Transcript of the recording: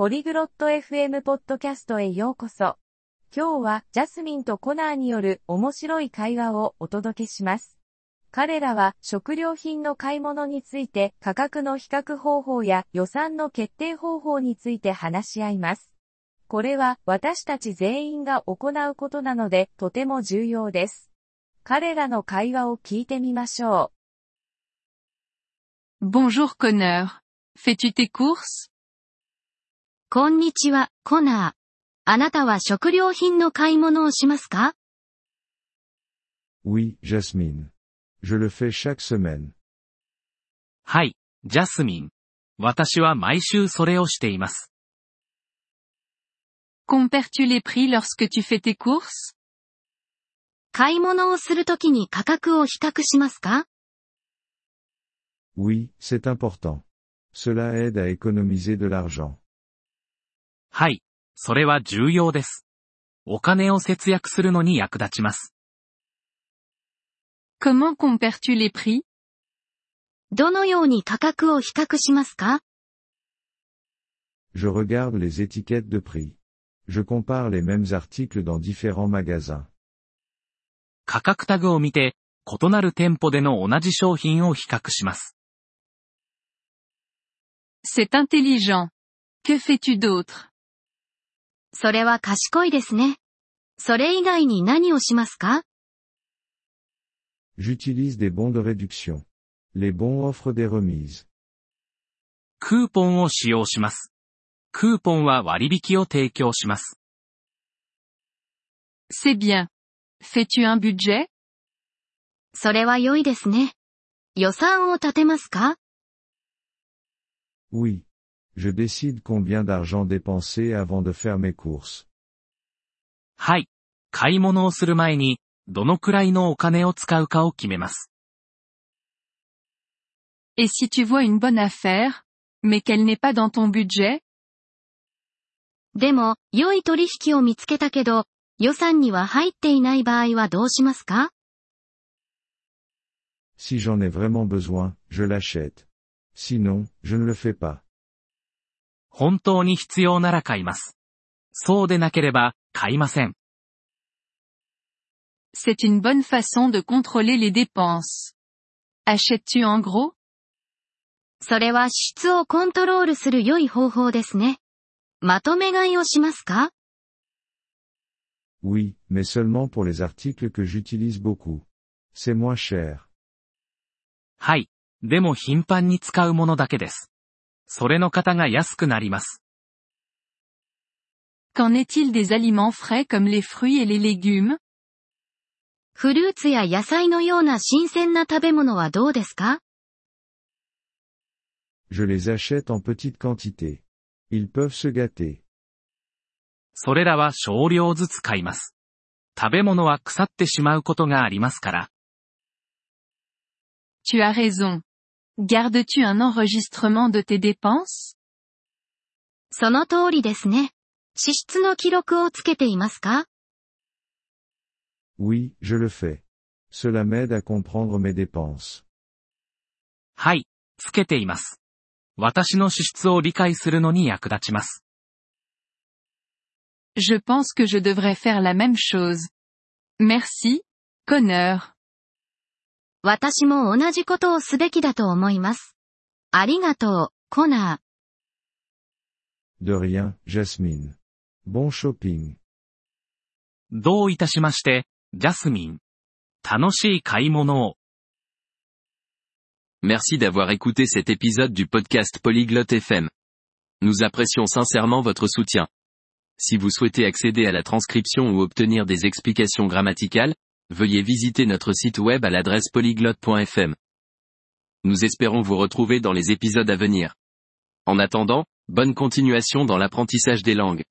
ポリグロット FM ポッドキャストへようこそ。今日はジャスミンとコナーによる面白い会話をお届けします。彼らは食料品の買い物について価格の比較方法や予算の決定方法について話し合います。これは私たち全員が行うことなのでとても重要です。彼らの会話を聞いてみましょう。Bonjour Connor. Fais-tu tes courses? こんにちは、コナー。あなたは食料品の買い物をしますか Oui, Jasmine. Je le fais chaque semaine. はい、ジャスミン。私は毎週それをしています。Compares-tu les prix lorsque tu fais tes courses? 買い物をするときに価格を比較しますか Oui, c'est important. Cela aide à économiser de l'argent. はい、それは重要です。お金を節約するのに役立ちます。Comment compares-tu les prix? どのように価格を比較しますか Je regarde les étiquettes de prix. Je compare les mêmes articles dans différents magasins. 価格タグを見て、異なる店舗での同じ商品を比較します。C'est intelligent. Que fais-tu d'autre? それは賢いですね。それ以外に何をしますか J'utilise des bons de réduction. Les bons offrent des remises. クーポンを使用します。クーポンは割引を提供します。C'est bien. Fais-tu un budget? それは良いですね。予算を立てますか Oui. Je décide combien d'argent dépenser avant de faire mes courses. はい。買い物をする前に、どのくらいのお金を使うかを決めます。Et si tu vois une bonne affaire, mais qu'elle n'est pas dans ton budget? でも、良い取引を見つけたけど、予算には入っていない場合はどうしますか Si j'en ai vraiment besoin, je l'achète. Sinon, je ne le fais pas. 本当に必要なら買います。そうでなければ、買いません。C'est une bonne façon de contrôler les dépenses. Achètes-tu en gros? それは質をコントロールする良い方法ですね。まとめ買いをしますか Oui, mais seulement pour les articles que j'utilise beaucoup. C'est moins cher. はい。でも頻繁に使うものだけです。それの方が安くなります。Qu'en est-il des aliments frais comme les fruits et les légumes? フルーツや野菜のような新鮮な食べ物はどうですか Je les achète en petite quantité. Ils peuvent se gâter. それらは少量ずつ買います。食べ物は腐ってしまうことがありますから。Tu as raison. Gardes-tu un enregistrement de tes dépenses? その通りですね。支出の記録をつけていますか Oui, je le fais. Cela m'aide à comprendre mes dépenses. はい、つけています。私の支出を理解するのに役立ちます。Je pense que je devrais faire la même chose. Merci, Connor. 私も同じことをすべきだと思います。ありがとう、コナー。De rien, Jasmine. Bon shopping. どういたしまして、ジャスミン。楽しい買い物を。Merci d'avoir écouté cet épisode du podcast Polyglotte FM. Nous apprécions sincèrement votre soutien. Si vous souhaitez accéder à la transcription ou obtenir des explications grammaticales, veuillez visiter notre site web à l'adresse polyglotte.fm. Nous espérons vous retrouver dans les épisodes à venir. En attendant, bonne continuation dans l'apprentissage des langues.